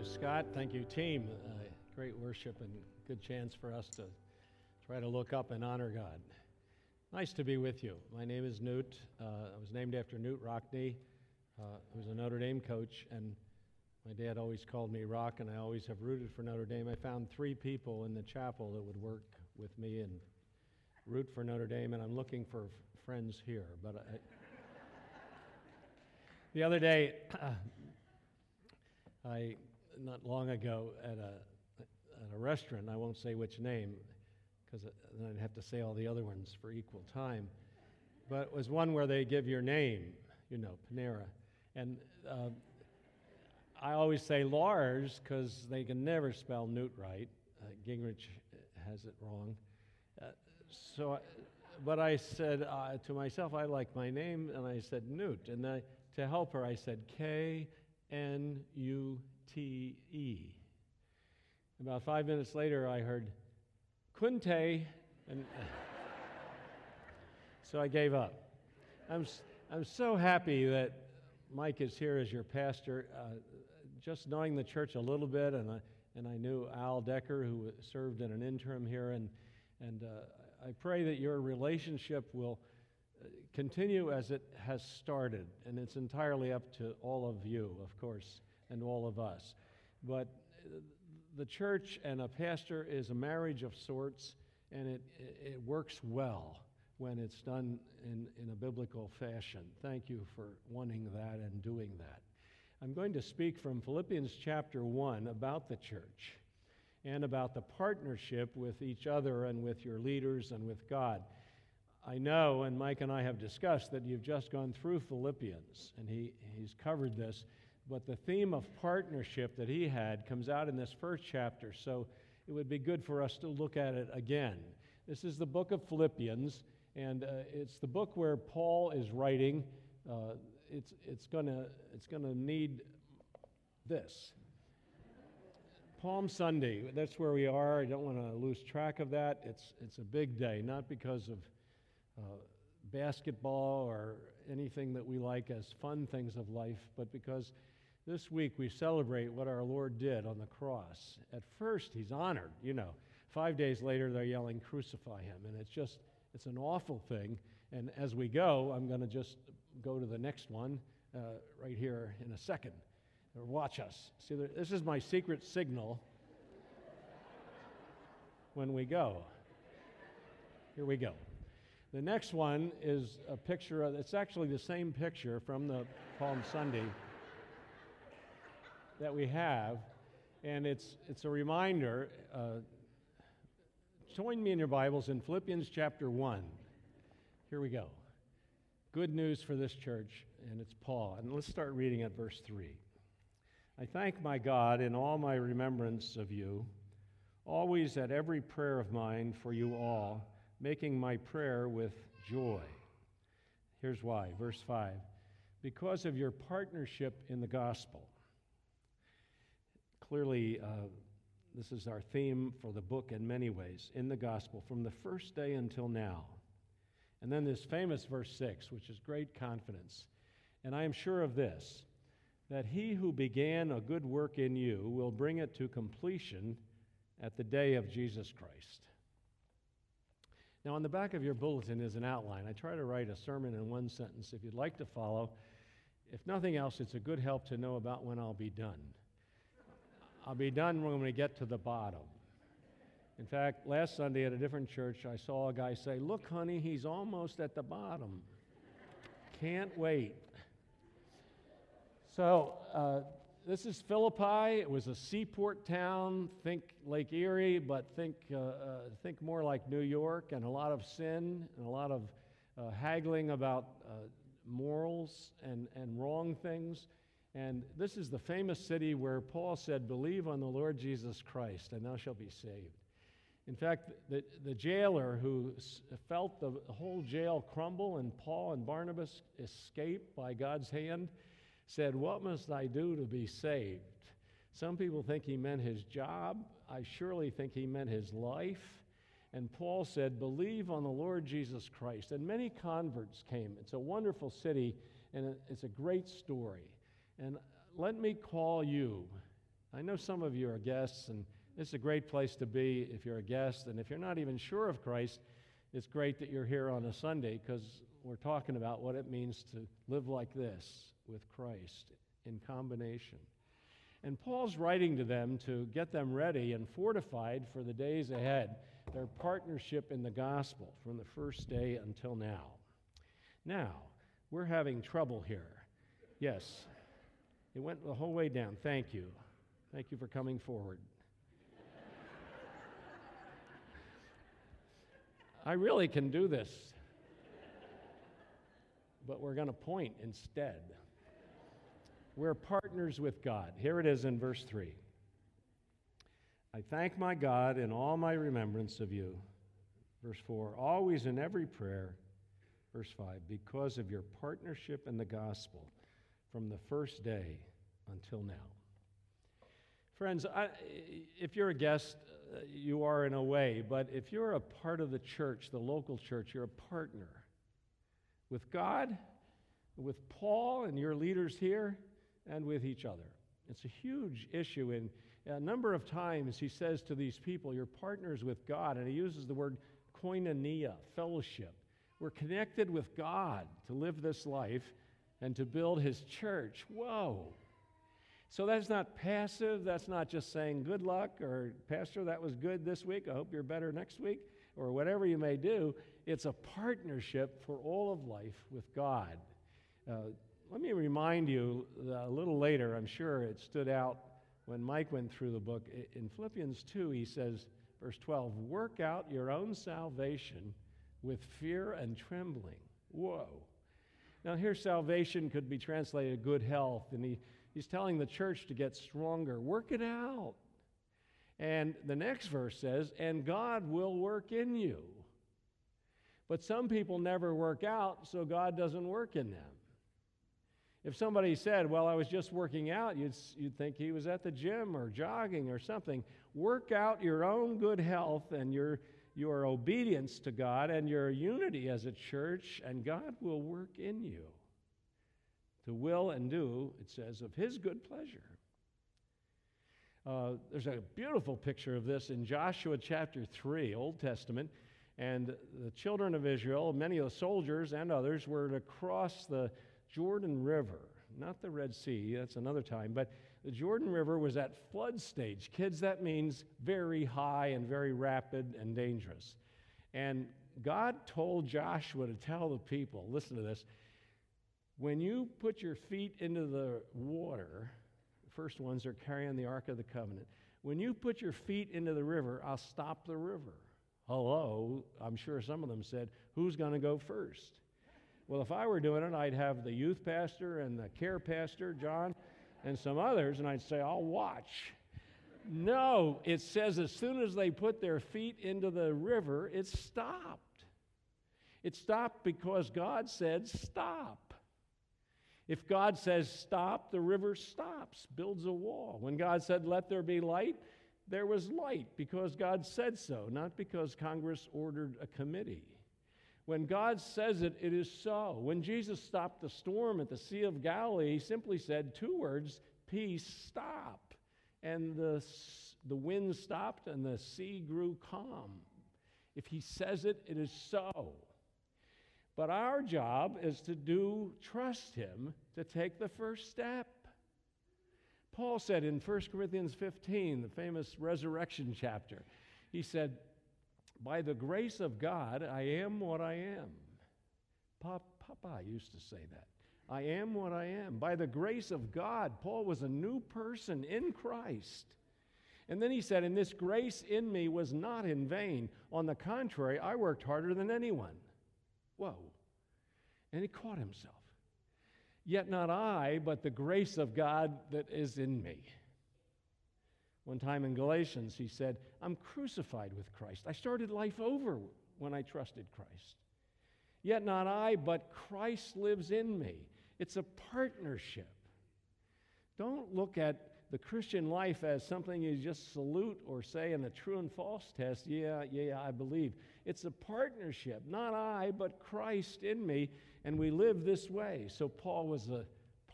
you, Scott. Thank you, team. Uh, great worship and good chance for us to try to look up and honor God. Nice to be with you. My name is Newt. Uh, I was named after Knute Rockne, uh, who's a Notre Dame coach, and my dad always called me Rock, and I always have rooted for Notre Dame. I found three people in the chapel that would work with me and root for Notre Dame, and I'm looking for f- friends here. But I, the other day, I not long ago at a at a restaurant. I won't say which name because then I'd have to say all the other ones for equal time. But it was one where they give your name, you know, Panera, and uh, I always say Lars because they can never spell Newt right. Uh, Gingrich has it wrong. Uh, so, I, but I said uh, to myself, I like my name, and I said Newt. And I, to help her, I said K N U T E. About five minutes later, I heard Quinte, and so I gave up. I'm, I'm so happy that Mike is here as your pastor. Uh, just knowing the church a little bit, and I, and I knew Al Decker, who served in an interim here, and, and uh, I pray that your relationship will uh, continue as it has started, and it's entirely up to all of you, of course, and all of us. But the church and a pastor is a marriage of sorts, and it, it works well when it's done in, in a biblical fashion. Thank you for wanting that and doing that. I'm going to speak from Philippians chapter 1 about the church and about the partnership with each other and with your leaders and with God. I know, and Mike and I have discussed, that you've just gone through Philippians, and he, he's covered this, but the theme of partnership that he had comes out in this first chapter, so it would be good for us to look at it again. This is the book of Philippians, and uh, it's the book where Paul is writing. Uh, it's, it's going to it's gonna need this. Palm Sunday, that's where we are. I don't want to lose track of that. It's, it's a big day, not because of uh, basketball or anything that we like as fun things of life, but because this week we celebrate what our Lord did on the cross. At first, he's honored, you know. Five days later, they're yelling, Crucify him. And it's just, it's an awful thing. And as we go, I'm going to just go to the next one uh, right here in a second. Or watch us. See, this is my secret signal when we go. Here we go. The next one is a picture of, it's actually the same picture from the Palm Sunday that we have, and it's, it's a reminder. Uh, join me in your Bibles in Philippians chapter 1. Here we go. Good news for this church, and it's Paul. And let's start reading at verse 3. I thank my God in all my remembrance of you, always at every prayer of mine for you all, making my prayer with joy. Here's why. Verse 5 Because of your partnership in the gospel. Clearly, uh, this is our theme for the book in many ways, in the gospel, from the first day until now. And then this famous verse 6, which is great confidence. And I am sure of this that he who began a good work in you will bring it to completion at the day of Jesus Christ. Now, on the back of your bulletin is an outline. I try to write a sermon in one sentence. If you'd like to follow, if nothing else, it's a good help to know about when I'll be done. I'll be done when we get to the bottom. In fact, last Sunday at a different church, I saw a guy say, Look, honey, he's almost at the bottom. Can't wait. So, uh, this is Philippi. It was a seaport town. Think Lake Erie, but think, uh, uh, think more like New York, and a lot of sin and a lot of uh, haggling about uh, morals and, and wrong things. And this is the famous city where Paul said, Believe on the Lord Jesus Christ, and thou shalt be saved. In fact, the, the jailer who felt the whole jail crumble and Paul and Barnabas escape by God's hand said, What must I do to be saved? Some people think he meant his job. I surely think he meant his life. And Paul said, Believe on the Lord Jesus Christ. And many converts came. It's a wonderful city, and it's a great story. And let me call you I know some of you are guests, and it's a great place to be if you're a guest. And if you're not even sure of Christ, it's great that you're here on a Sunday because we're talking about what it means to live like this with Christ in combination. And Paul's writing to them to get them ready and fortified for the days ahead, their partnership in the gospel from the first day until now. Now, we're having trouble here. Yes, it went the whole way down. Thank you. Thank you for coming forward. I really can do this, but we're going to point instead. We're partners with God. Here it is in verse 3. I thank my God in all my remembrance of you. Verse 4 always in every prayer. Verse 5 because of your partnership in the gospel from the first day until now. Friends, I, if you're a guest, uh, you are in a way, but if you're a part of the church, the local church, you're a partner with God, with Paul and your leaders here, and with each other. It's a huge issue. And a number of times he says to these people, You're partners with God. And he uses the word koinonia, fellowship. We're connected with God to live this life and to build his church. Whoa. So that's not passive. That's not just saying good luck or, Pastor, that was good this week. I hope you're better next week or whatever you may do. It's a partnership for all of life with God. Uh, let me remind you a little later, I'm sure it stood out when Mike went through the book. In Philippians 2, he says, verse 12, work out your own salvation with fear and trembling. Whoa. Now, here, salvation could be translated good health, and he, he's telling the church to get stronger. Work it out. And the next verse says, and God will work in you. But some people never work out, so God doesn't work in them. If somebody said, Well, I was just working out, you'd, you'd think he was at the gym or jogging or something. Work out your own good health and your your obedience to God and your unity as a church, and God will work in you to will and do, it says, of His good pleasure. Uh, there's a beautiful picture of this in Joshua chapter 3, Old Testament. And the children of Israel, many of the soldiers and others, were to cross the Jordan River, not the Red Sea, that's another time, but the Jordan River was at flood stage. Kids, that means very high and very rapid and dangerous. And God told Joshua to tell the people listen to this. When you put your feet into the water, the first ones are carrying the Ark of the Covenant. When you put your feet into the river, I'll stop the river. Hello, I'm sure some of them said, Who's going to go first? Well, if I were doing it, I'd have the youth pastor and the care pastor, John, and some others, and I'd say, I'll watch. No, it says as soon as they put their feet into the river, it stopped. It stopped because God said, stop. If God says stop, the river stops, builds a wall. When God said, let there be light, there was light because God said so, not because Congress ordered a committee. When God says it, it is so. When Jesus stopped the storm at the Sea of Galilee, he simply said two words peace, stop. And the, the wind stopped and the sea grew calm. If he says it, it is so. But our job is to do, trust him, to take the first step. Paul said in 1 Corinthians 15, the famous resurrection chapter, he said, by the grace of God, I am what I am. Papa used to say that. I am what I am. By the grace of God, Paul was a new person in Christ. And then he said, And this grace in me was not in vain. On the contrary, I worked harder than anyone. Whoa. And he caught himself. Yet not I, but the grace of God that is in me. One time in Galatians, he said, I'm crucified with Christ. I started life over when I trusted Christ. Yet not I, but Christ lives in me. It's a partnership. Don't look at the Christian life as something you just salute or say in a true and false test, yeah, yeah, I believe. It's a partnership, not I, but Christ in me, and we live this way. So Paul was a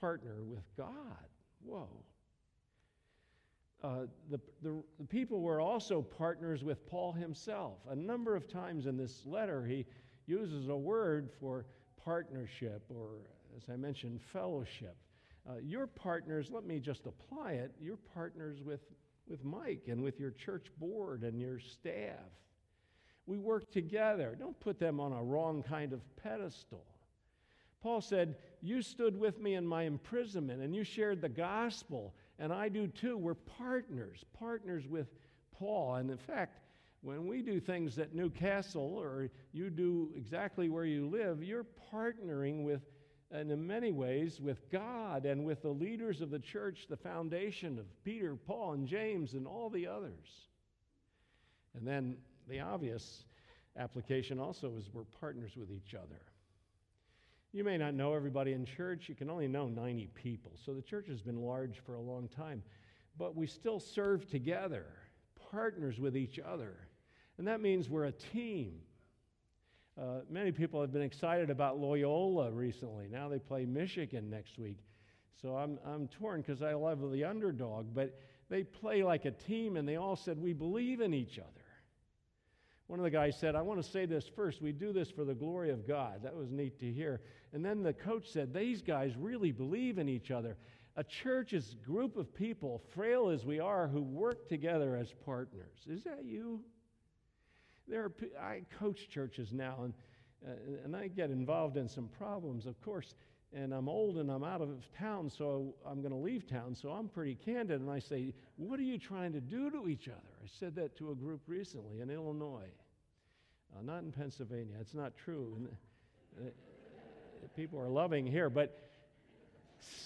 partner with God. Whoa. Uh, the, the, the people were also partners with Paul himself. A number of times in this letter, he uses a word for partnership or, as I mentioned, fellowship. Uh, your partners, let me just apply it, you're partners with, with Mike and with your church board and your staff. We work together. Don't put them on a wrong kind of pedestal. Paul said, You stood with me in my imprisonment and you shared the gospel, and I do too. We're partners, partners with Paul. And in fact, when we do things at Newcastle or you do exactly where you live, you're partnering with, and in many ways, with God and with the leaders of the church, the foundation of Peter, Paul, and James, and all the others. And then the obvious application also is we're partners with each other. You may not know everybody in church, you can only know 90 people. So the church has been large for a long time, but we still serve together, partners with each other. And that means we're a team. Uh, many people have been excited about Loyola recently. Now they play Michigan next week. So I'm, I'm torn because I love the underdog, but they play like a team and they all said, We believe in each other. One of the guys said, I want to say this first. We do this for the glory of God. That was neat to hear. And then the coach said, These guys really believe in each other. A church is a group of people, frail as we are, who work together as partners. Is that you? There are, I coach churches now, and, uh, and I get involved in some problems, of course. And I'm old and I'm out of town, so I'm going to leave town. So I'm pretty candid, and I say, What are you trying to do to each other? I said that to a group recently in Illinois, uh, not in Pennsylvania. It's not true. People are loving here, but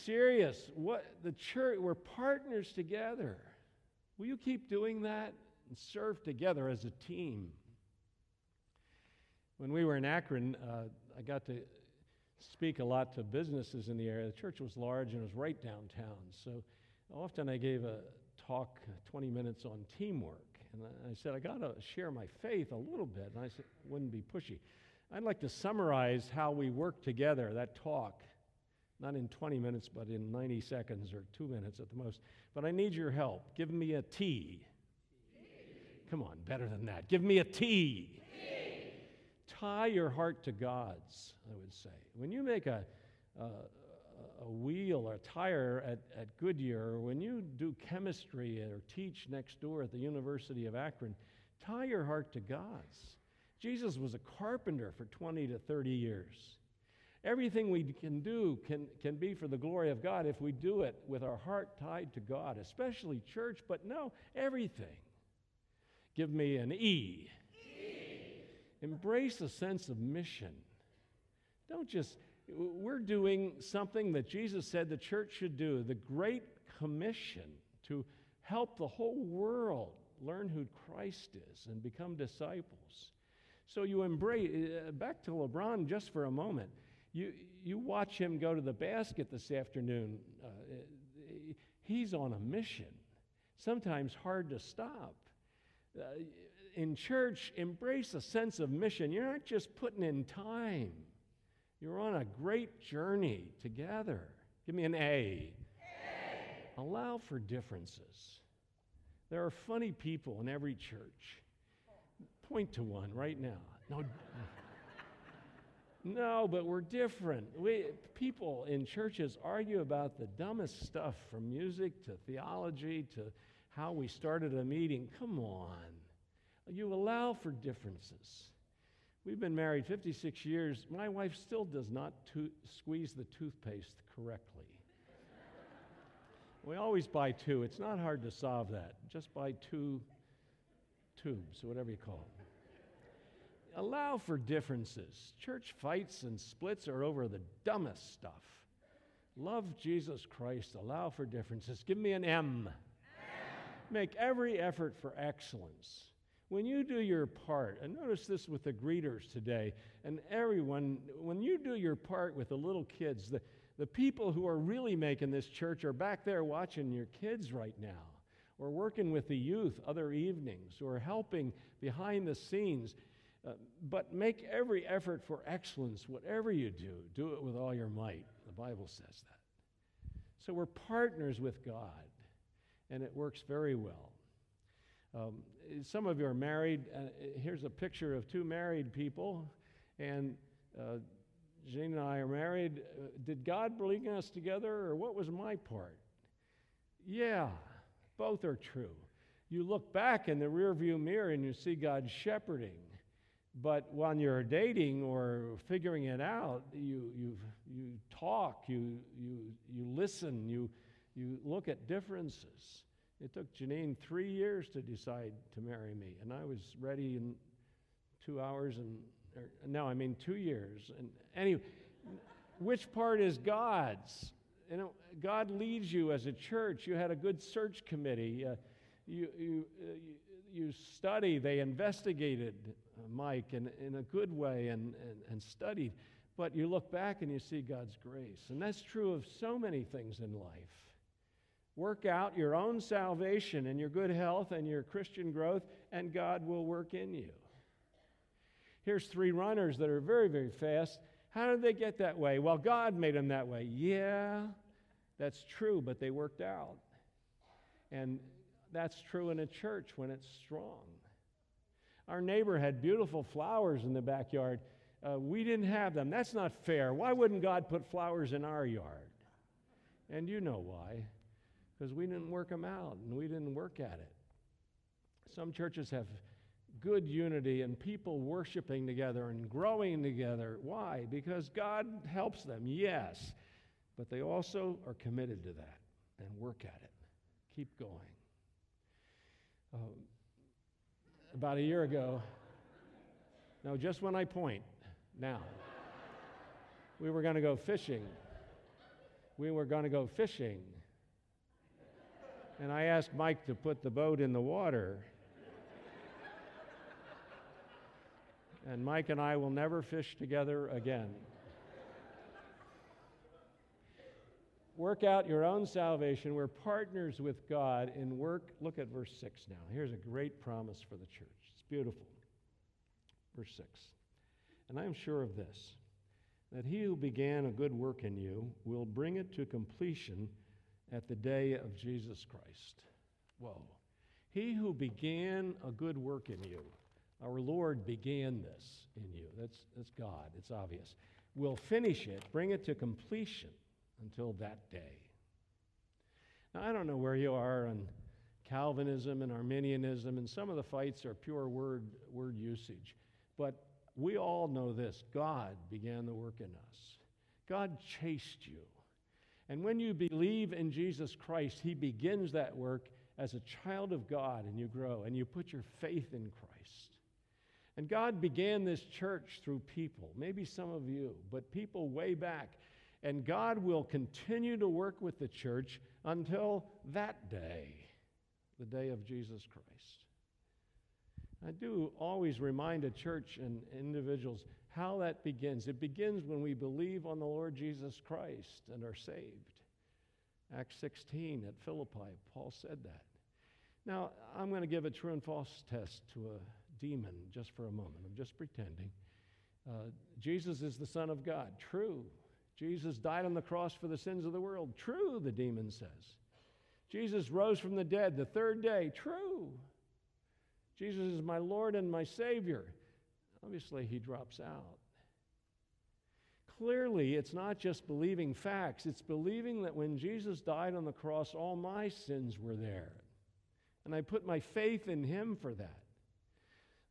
serious. What the church? We're partners together. Will you keep doing that and serve together as a team? When we were in Akron, uh, I got to speak a lot to businesses in the area. The church was large and it was right downtown. So often I gave a talk, 20 minutes on teamwork. And I said, I got to share my faith a little bit. And I said, wouldn't be pushy. I'd like to summarize how we work together, that talk, not in 20 minutes, but in 90 seconds or two minutes at the most. But I need your help. Give me a T. Come on, better than that. Give me a T tie your heart to God's, I would say. When you make a, a, a wheel or a tire at, at Goodyear, or when you do chemistry or teach next door at the University of Akron, tie your heart to God's. Jesus was a carpenter for 20 to 30 years. Everything we can do can, can be for the glory of God if we do it with our heart tied to God, especially church, but no, everything. Give me an E. e. Embrace a sense of mission. Don't just, we're doing something that Jesus said the church should do the Great Commission to help the whole world learn who Christ is and become disciples. So you embrace, uh, back to LeBron just for a moment. You, you watch him go to the basket this afternoon. Uh, he's on a mission, sometimes hard to stop. Uh, in church, embrace a sense of mission. You're not just putting in time, you're on a great journey together. Give me an A. a. Allow for differences. There are funny people in every church. Point to one right now. No. No, but we're different. We, people in churches argue about the dumbest stuff from music to theology to how we started a meeting. Come on. You allow for differences. We've been married 56 years. My wife still does not to- squeeze the toothpaste correctly. we always buy two. It's not hard to solve that. Just buy two tubes, whatever you call them. Allow for differences. Church fights and splits are over the dumbest stuff. Love Jesus Christ. Allow for differences. Give me an M. M. Make every effort for excellence. When you do your part, and notice this with the greeters today, and everyone, when you do your part with the little kids, the, the people who are really making this church are back there watching your kids right now, or working with the youth other evenings, or helping behind the scenes. Uh, but make every effort for excellence, whatever you do, do it with all your might. The Bible says that. So we're partners with God. and it works very well. Um, some of you are married. Uh, here's a picture of two married people, and uh, Jean and I are married. Uh, did God bring us together, or what was my part? Yeah, both are true. You look back in the rearview mirror and you see God shepherding. But when you're dating or figuring it out, you, you, you talk, you, you, you listen, you, you look at differences. It took Janine three years to decide to marry me, and I was ready in two hours and or, no, I mean two years. And anyway, which part is God's? You know, God leads you as a church. You had a good search committee. Uh, you, you, uh, you, you, study. They investigated uh, Mike in, in a good way and, and, and studied. But you look back and you see God's grace. And that's true of so many things in life. Work out your own salvation and your good health and your Christian growth, and God will work in you. Here's three runners that are very, very fast. How did they get that way? Well, God made them that way. Yeah, that's true, but they worked out. And that's true in a church when it's strong. Our neighbor had beautiful flowers in the backyard. Uh, we didn't have them. That's not fair. Why wouldn't God put flowers in our yard? And you know why because we didn't work them out and we didn't work at it. Some churches have good unity and people worshiping together and growing together. Why? Because God helps them, yes, but they also are committed to that and work at it. Keep going. Uh, about a year ago, no, just when I point, now, we were going to go fishing. We were going to go fishing and I asked Mike to put the boat in the water. and Mike and I will never fish together again. Work out your own salvation. We're partners with God in work. Look at verse 6 now. Here's a great promise for the church. It's beautiful. Verse 6. And I am sure of this, that he who began a good work in you will bring it to completion at the day of Jesus Christ. Whoa. He who began a good work in you, our Lord began this in you. That's, that's God, it's obvious. Will finish it, bring it to completion until that day. Now, I don't know where you are on Calvinism and Arminianism, and some of the fights are pure word, word usage. But we all know this God began the work in us, God chased you. And when you believe in Jesus Christ, He begins that work as a child of God, and you grow, and you put your faith in Christ. And God began this church through people, maybe some of you, but people way back. And God will continue to work with the church until that day, the day of Jesus Christ. I do always remind a church and individuals how that begins. It begins when we believe on the Lord Jesus Christ and are saved. Acts 16 at Philippi, Paul said that. Now, I'm going to give a true and false test to a demon just for a moment. I'm just pretending. Uh, Jesus is the Son of God. True. Jesus died on the cross for the sins of the world. True, the demon says. Jesus rose from the dead the third day. True. Jesus is my Lord and my Savior. Obviously, he drops out. Clearly, it's not just believing facts, it's believing that when Jesus died on the cross, all my sins were there. And I put my faith in him for that.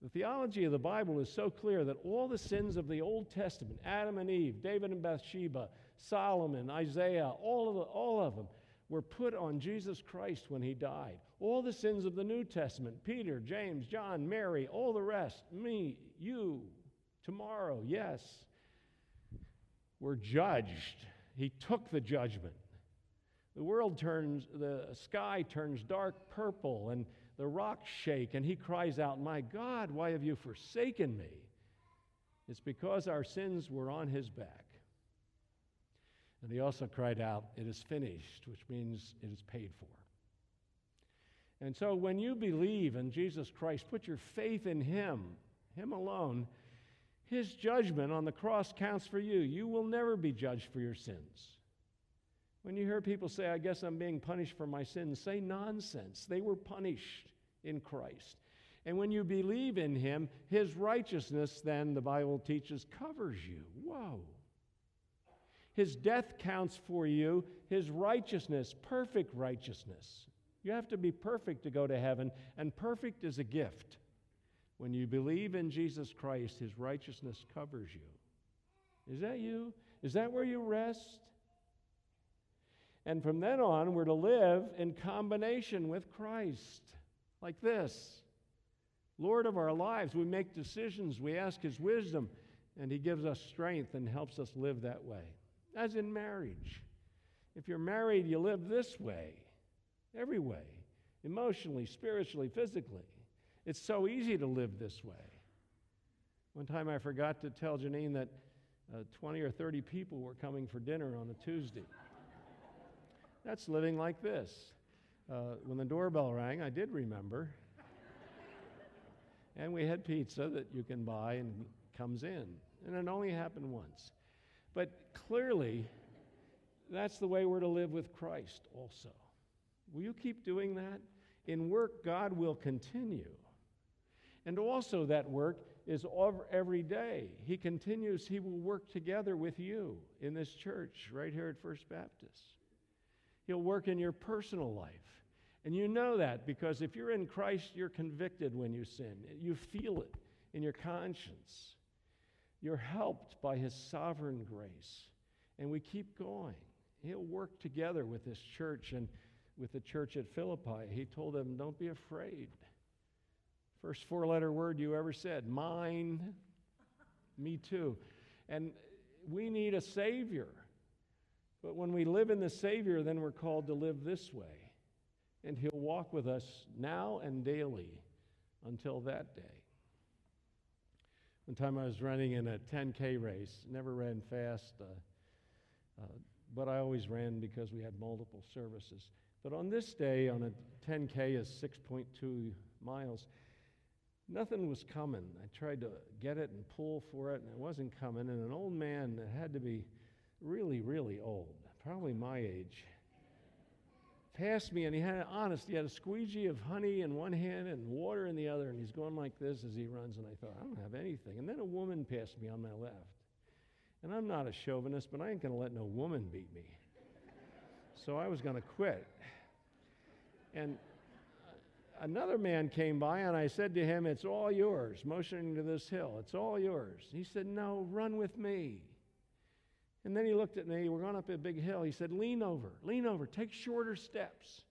The theology of the Bible is so clear that all the sins of the Old Testament, Adam and Eve, David and Bathsheba, Solomon, Isaiah, all of, the, all of them, were put on Jesus Christ when he died. All the sins of the New Testament, Peter, James, John, Mary, all the rest, me, you, tomorrow, yes, were judged. He took the judgment. The world turns, the sky turns dark purple, and the rocks shake, and he cries out, My God, why have you forsaken me? It's because our sins were on his back. And he also cried out, It is finished, which means it is paid for. And so when you believe in Jesus Christ, put your faith in him, him alone, his judgment on the cross counts for you. You will never be judged for your sins. When you hear people say, I guess I'm being punished for my sins, say nonsense. They were punished in Christ. And when you believe in him, his righteousness, then, the Bible teaches, covers you. Whoa. His death counts for you, his righteousness, perfect righteousness. You have to be perfect to go to heaven, and perfect is a gift. When you believe in Jesus Christ, his righteousness covers you. Is that you? Is that where you rest? And from then on, we're to live in combination with Christ, like this Lord of our lives. We make decisions, we ask His wisdom, and He gives us strength and helps us live that way. As in marriage. If you're married, you live this way, every way, emotionally, spiritually, physically. It's so easy to live this way. One time I forgot to tell Janine that uh, 20 or 30 people were coming for dinner on a Tuesday. That's living like this. Uh, when the doorbell rang, I did remember. and we had pizza that you can buy and comes in. And it only happened once. But clearly, that's the way we're to live with Christ also. Will you keep doing that? In work, God will continue. And also, that work is every day. He continues, He will work together with you in this church right here at First Baptist. He'll work in your personal life. And you know that because if you're in Christ, you're convicted when you sin. You feel it in your conscience. You're helped by His sovereign grace. And we keep going. He'll work together with this church and with the church at Philippi. He told them, Don't be afraid. First four letter word you ever said, mine, me too. And we need a Savior. But when we live in the Savior, then we're called to live this way. And He'll walk with us now and daily until that day. One time I was running in a 10K race, never ran fast, uh, uh, but I always ran because we had multiple services. But on this day, on a 10K is 6.2 miles, nothing was coming. I tried to get it and pull for it, and it wasn't coming. And an old man that had to be really, really old, probably my age, passed me, and he had, an honest, he had a squeegee of honey in one hand and water in the other, and he's going like this as he runs. And I thought, I don't have anything. And then a woman passed me on my left. And I'm not a chauvinist, but I ain't going to let no woman beat me. So I was going to quit. And another man came by and I said to him, It's all yours, motioning to this hill. It's all yours. He said, No, run with me. And then he looked at me. We're going up a big hill. He said, Lean over, lean over, take shorter steps.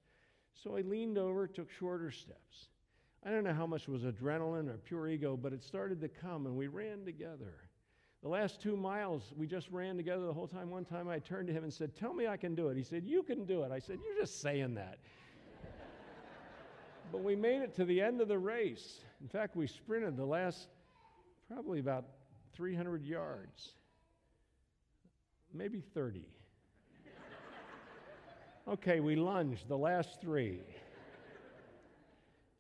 So I leaned over, took shorter steps. I don't know how much was adrenaline or pure ego, but it started to come and we ran together. The last two miles, we just ran together the whole time. One time I turned to him and said, Tell me I can do it. He said, You can do it. I said, You're just saying that. But we made it to the end of the race. In fact, we sprinted the last probably about 300 yards, maybe 30. Okay, we lunge, the last three.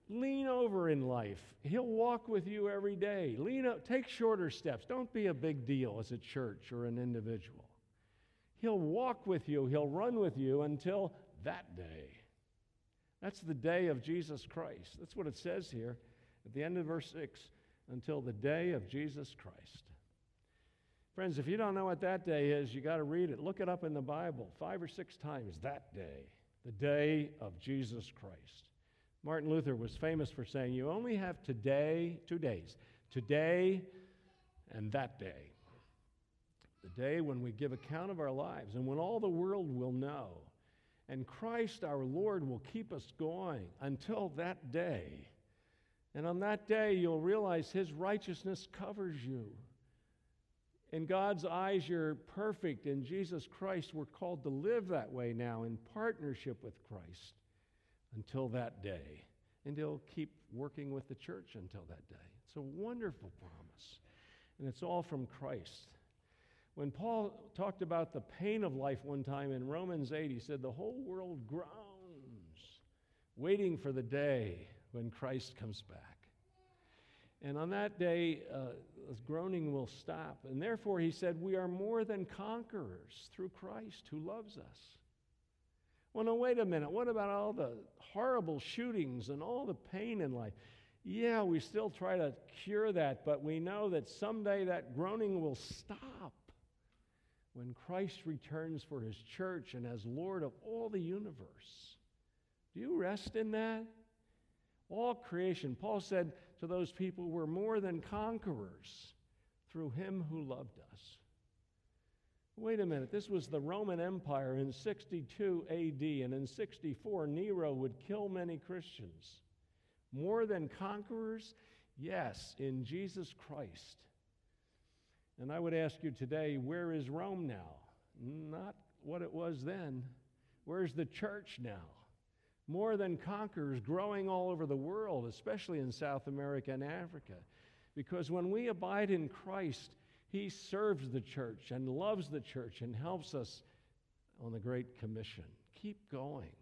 Lean over in life. He'll walk with you every day. Lean up, take shorter steps. Don't be a big deal as a church or an individual. He'll walk with you, he'll run with you until that day. That's the day of Jesus Christ. That's what it says here at the end of verse 6 until the day of Jesus Christ. Friends, if you don't know what that day is, you got to read it. Look it up in the Bible five or six times that day, the day of Jesus Christ. Martin Luther was famous for saying, You only have today, two days, today and that day. The day when we give account of our lives and when all the world will know and Christ our Lord will keep us going until that day. And on that day, you'll realize His righteousness covers you. In God's eyes, you're perfect. In Jesus Christ, we're called to live that way now in partnership with Christ until that day. And He'll keep working with the church until that day. It's a wonderful promise. And it's all from Christ. When Paul talked about the pain of life one time in Romans 8, he said, The whole world groans, waiting for the day when Christ comes back. And on that day, uh, groaning will stop. And therefore, he said, We are more than conquerors through Christ who loves us. Well, no, wait a minute. What about all the horrible shootings and all the pain in life? Yeah, we still try to cure that, but we know that someday that groaning will stop when Christ returns for his church and as Lord of all the universe. Do you rest in that? All creation, Paul said to those people, we're more than conquerors through him who loved us. Wait a minute, this was the Roman Empire in 62 AD, and in 64, Nero would kill many Christians. More than conquerors? Yes, in Jesus Christ. And I would ask you today, where is Rome now? Not what it was then. Where's the church now? More than conquerors growing all over the world, especially in South America and Africa. Because when we abide in Christ, He serves the church and loves the church and helps us on the Great Commission. Keep going.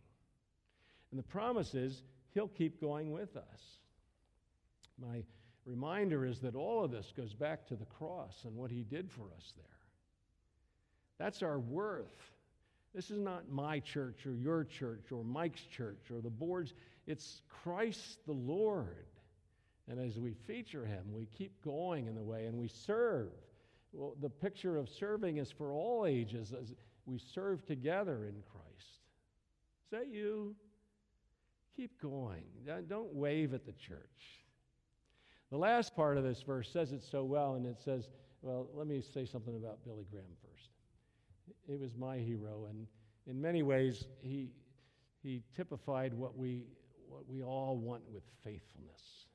And the promise is He'll keep going with us. My reminder is that all of this goes back to the cross and what He did for us there. That's our worth. This is not my church or your church or Mike's church or the board's. It's Christ the Lord. And as we feature him, we keep going in the way and we serve. Well, the picture of serving is for all ages as we serve together in Christ. Is that you? Keep going. Don't wave at the church. The last part of this verse says it so well, and it says, well, let me say something about Billy Graham He was my hero, and in many ways, he, he typified what we, what we all want with faithfulness.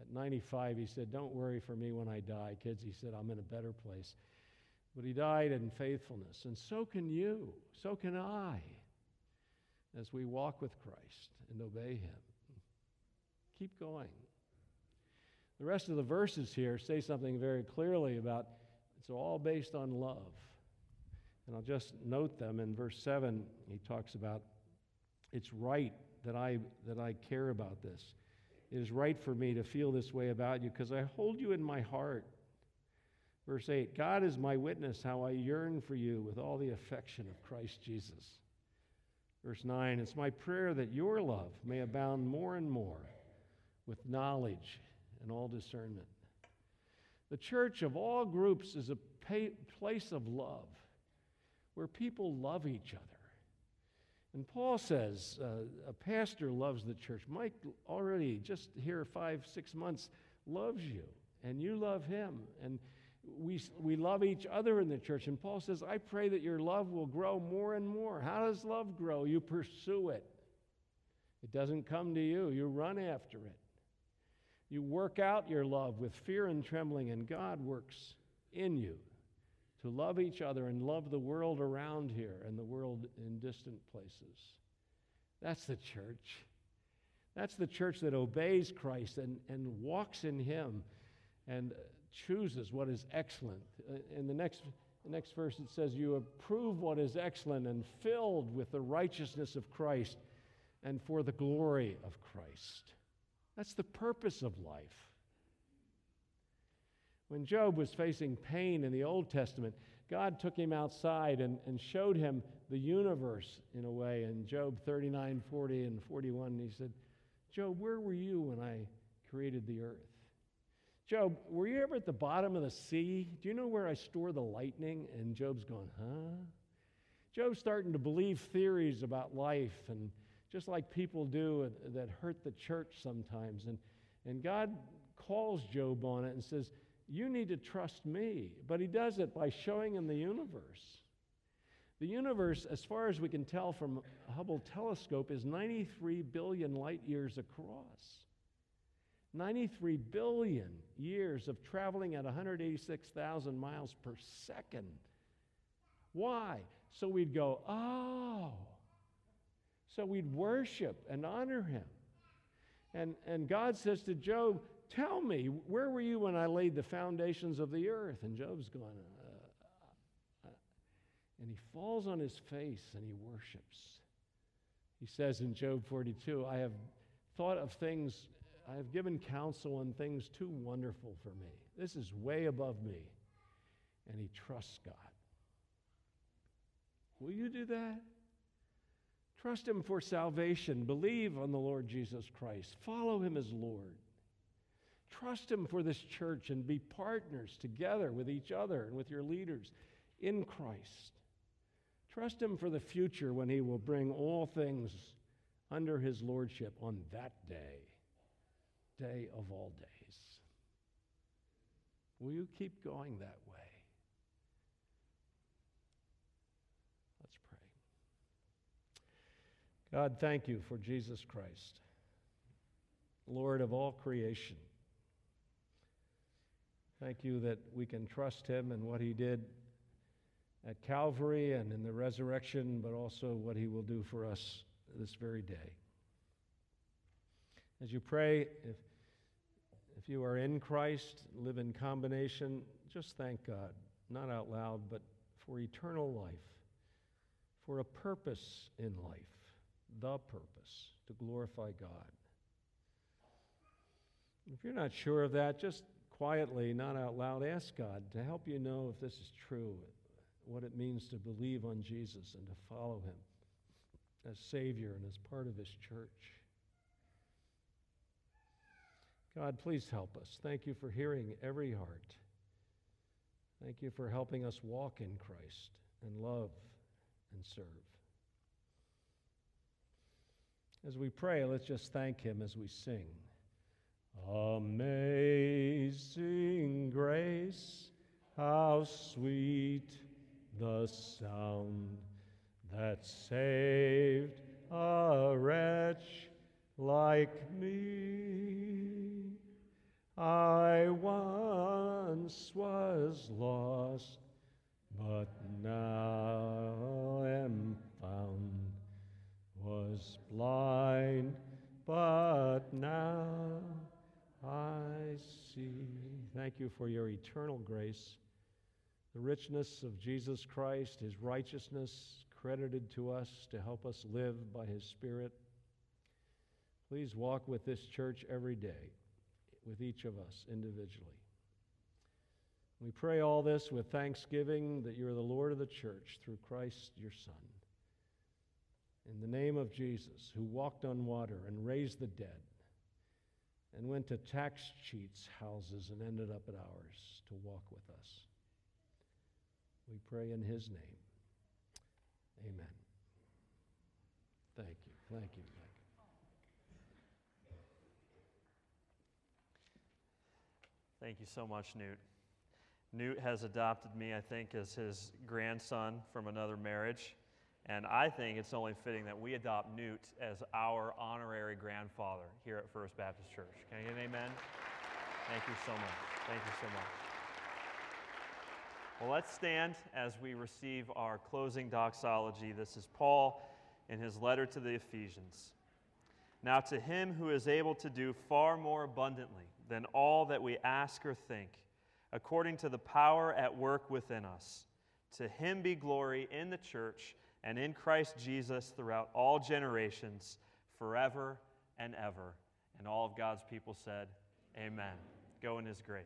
At 95, he said, Don't worry for me when I die, kids. He said, I'm in a better place. But he died in faithfulness, and so can you, so can I, as we walk with Christ and obey him. Keep going. The rest of the verses here say something very clearly about it's all based on love. And I'll just note them. In verse 7, he talks about it's right that I, that I care about this. It is right for me to feel this way about you because I hold you in my heart. Verse 8 God is my witness how I yearn for you with all the affection of Christ Jesus. Verse 9 It's my prayer that your love may abound more and more with knowledge and all discernment. The church of all groups is a place of love where people love each other. And Paul says uh, a pastor loves the church. Mike already, just here five, six months, loves you, and you love him. And we, we love each other in the church. And Paul says, I pray that your love will grow more and more. How does love grow? You pursue it, it doesn't come to you, you run after it. You work out your love with fear and trembling, and God works in you to love each other and love the world around here and the world in distant places. That's the church. That's the church that obeys Christ and, and walks in Him and chooses what is excellent. Uh, in the next, the next verse, it says, You approve what is excellent and filled with the righteousness of Christ and for the glory of Christ. That's the purpose of life. When Job was facing pain in the Old Testament, God took him outside and, and showed him the universe in a way. In Job 39, 40, and 41, he said, Job, where were you when I created the earth? Job, were you ever at the bottom of the sea? Do you know where I store the lightning? And Job's going, huh? Job's starting to believe theories about life, and just like people do that hurt the church sometimes. And, and God calls Job on it and says, you need to trust me. But he does it by showing him the universe. The universe, as far as we can tell from Hubble telescope, is 93 billion light years across. 93 billion years of traveling at 186,000 miles per second. Why? So we'd go, oh. So we'd worship and honor him. And, and God says to Job, Tell me, where were you when I laid the foundations of the earth? And Job's going, uh, uh, and he falls on his face and he worships. He says in Job 42, I have thought of things, I have given counsel on things too wonderful for me. This is way above me. And he trusts God. Will you do that? Trust Him for salvation. Believe on the Lord Jesus Christ. Follow Him as Lord. Trust Him for this church and be partners together with each other and with your leaders in Christ. Trust Him for the future when He will bring all things under His Lordship on that day, day of all days. Will you keep going that way? Let's pray. God, thank you for Jesus Christ, Lord of all creation. Thank you that we can trust him and what he did at Calvary and in the resurrection, but also what he will do for us this very day. As you pray, if, if you are in Christ, live in combination, just thank God, not out loud, but for eternal life, for a purpose in life, the purpose to glorify God. If you're not sure of that, just quietly, not out loud, ask God to help you know if this is true, what it means to believe on Jesus and to follow him as Savior and as part of his church. God, please help us. Thank you for hearing every heart. Thank you for helping us walk in Christ and love and serve. As we pray, let's just thank him as we sing. Amazing grace, how sweet the sound that saved a wretch like me. I once was lost, but now am found, was blind, but now I see. Thank you for your eternal grace, the richness of Jesus Christ, his righteousness credited to us to help us live by his Spirit. Please walk with this church every day, with each of us individually. We pray all this with thanksgiving that you are the Lord of the church through Christ your Son. In the name of Jesus, who walked on water and raised the dead and went to tax cheats' houses and ended up at ours to walk with us. We pray in his name. Amen. Thank you. Thank you. Thank you. Thank you so much, Newt. Newt has adopted me, I think, as his grandson from another marriage. And I think it's only fitting that we adopt Newt as our honorary grandfather here at First Baptist Church. Can I get an amen? Thank you so much. Thank you so much. Well, let's stand as we receive our closing doxology. This is Paul in his letter to the Ephesians. Now, to him who is able to do far more abundantly than all that we ask or think, according to the power at work within us, to him be glory in the church and in Christ Jesus throughout all generations, forever and ever. And all of God's people said, Amen. Go in his grace.